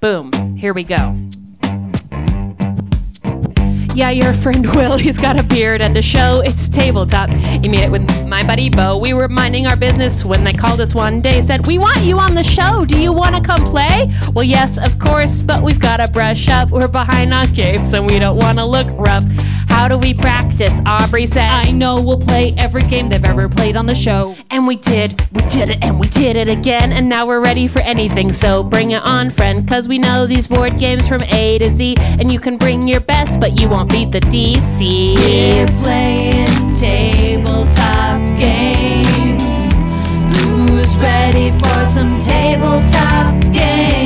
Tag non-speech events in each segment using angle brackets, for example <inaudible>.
Boom. Here we go. Yeah, your friend <laughs> Will, he's got a beard and a show. It's tabletop. He made it with my buddy Bo. We were minding our business when they called us one day. Said, We want you on the show. Do you want to come play? Well, yes, of course, but we've got to brush up. We're behind on games and we don't want to look rough. How do we practice? Aubrey said, I know we'll play every game they've ever played on the show. And we did, we did it, and we did it again. And now we're ready for anything. So bring it on, friend, cause we know these board games from A to Z. And you can bring your best, but you won't beat the DC. We're playing tabletop games. Who's ready for some tabletop games?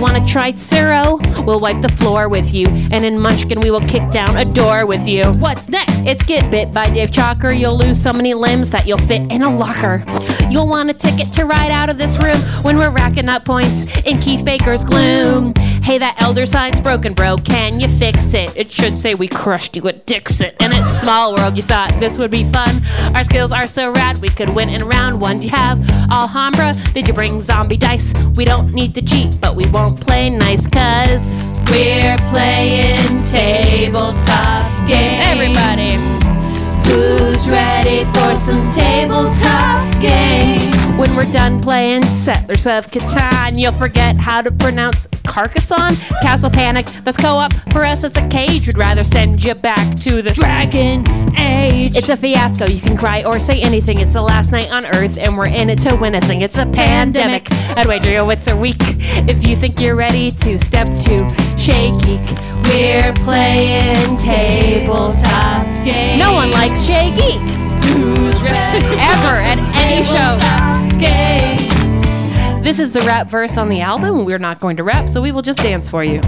Wanna try Tsuro? We'll wipe the floor with you. And in Munchkin, we will kick down a door with you. What's next? It's Get Bit by Dave Chalker. You'll lose so many limbs that you'll fit in a locker. You'll want a ticket to ride out of this room when we're racking up points in Keith Baker's gloom. Hey, that elder sign's broken, bro. Can you fix it? It should say we crushed you at Dixit. And it's Small World, you thought this would be fun. Our skills are so rad, we could win in round one. Do you have Alhambra? Did you bring zombie dice? We don't need to cheat, but we won't play nice, cuz We're playing tabletop games. everybody. Who's ready for some tabletop we're done playing Settlers of Catan, you'll forget how to pronounce Carcassonne. Castle Panic, that's co op. For us, it's a cage. We'd rather send you back to the Dragon Age. It's a fiasco. You can cry or say anything. It's the last night on Earth, and we're in it to win a thing. It's a pandemic. I'd wager your wits are weak if you think you're ready to step to Chez Geek. We're playing tabletop games. No one likes Chez Geek. Who's ready Ever at any show. This is the rap verse on the album. We're not going to rap, so we will just dance for you.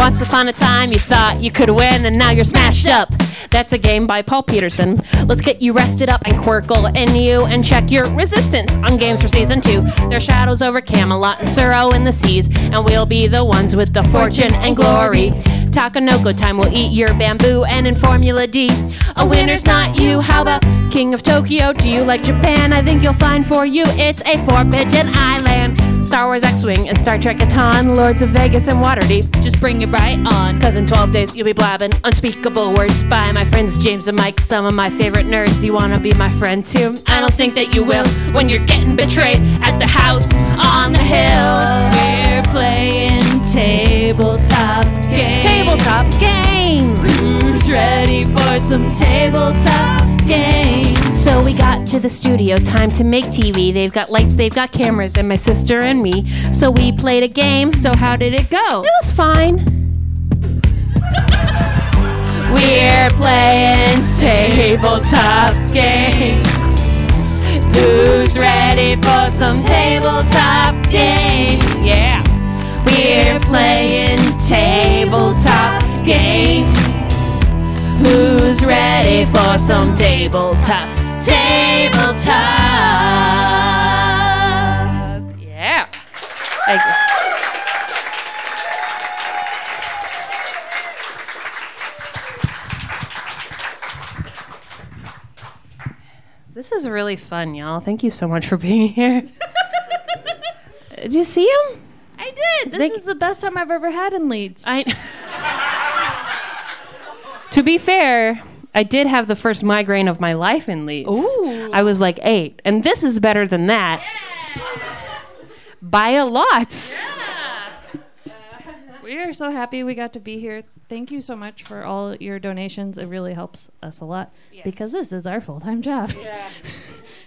Once upon a time, you thought you could win, and now you're smashed up. That's a game by Paul Peterson. Let's get you rested up and Qwirkle in you and check your resistance on games for season two. There's shadows over Camelot and Tsuro in the seas, and we'll be the ones with the fortune and glory. Takenoko time will eat your bamboo, and in Formula D, a winner's not you. How about King of Tokyo? Do you like Japan? I think you'll find for you it's a forbidden island. Star Wars X-Wing and Star Trek Catan, Lords of Vegas and Waterdeep. Just bring it right on. Cause in 12 days you'll be blabbing unspeakable words by my friends James and Mike, some of my favorite nerds. You wanna be my friend too? I don't think that you will when you're getting betrayed at the house on the hill. We're playing tabletop games. Tabletop games. Ready for some tabletop games? So we got to the studio, time to make TV. They've got lights, they've got cameras, and my sister and me. So we played a game. So how did it go? It was fine. <laughs> We're playing tabletop games. Who's ready for some tabletop games? Yeah. We're playing tabletop games. Ready for some tabletop? Tabletop. Yeah. Thank you. This is really fun, y'all. Thank you so much for being here. <laughs> Did you see him? I did. This They- is the best time I've ever had in Leeds. I. <laughs> to be fair, I did have the first migraine of my life in Leeds. Ooh. I was like eight, and this is better than that by a lot. Yeah. We are so happy we got to be here. Thank you so much for all your donations. It really helps us a lot because this is our full time job. <laughs>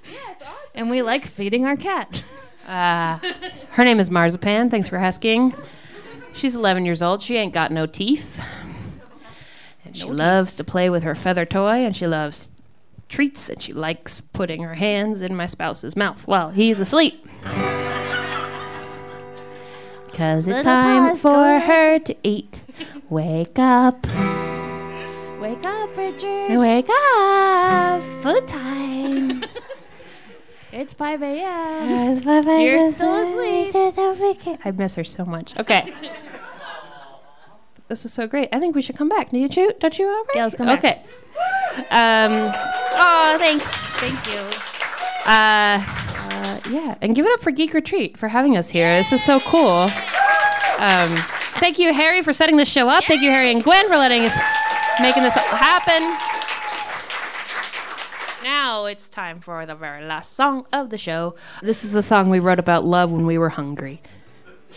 Yeah. it's awesome. And we like feeding our cat. <laughs> Uh, her name is Marzipan. Thanks for asking. She's 11 years old. She ain't got no teeth. She loves to play with her feather toy, and she loves treats, and she likes putting her hands in my spouse's mouth while he's asleep. Cause it's Little time for her to eat. Wake up, Wake up, Richard. wake up, food time. <laughs> It's 5 a.m. You're You're still asleep. I miss her so much. Okay. This is so great. I think we should come back. Do you? Don't you? All right? Yeah, let's come back. Okay. Um. Oh, thanks. Thank you. Uh, uh, yeah, and give it up for Geek Retreat for having us here. This is so cool. Um, thank you, Harry, for setting this show up. Thank you, Harry and Gwen, for letting us making this happen. Now it's time for the very last song of the show. This is a song we wrote about love when we were hungry.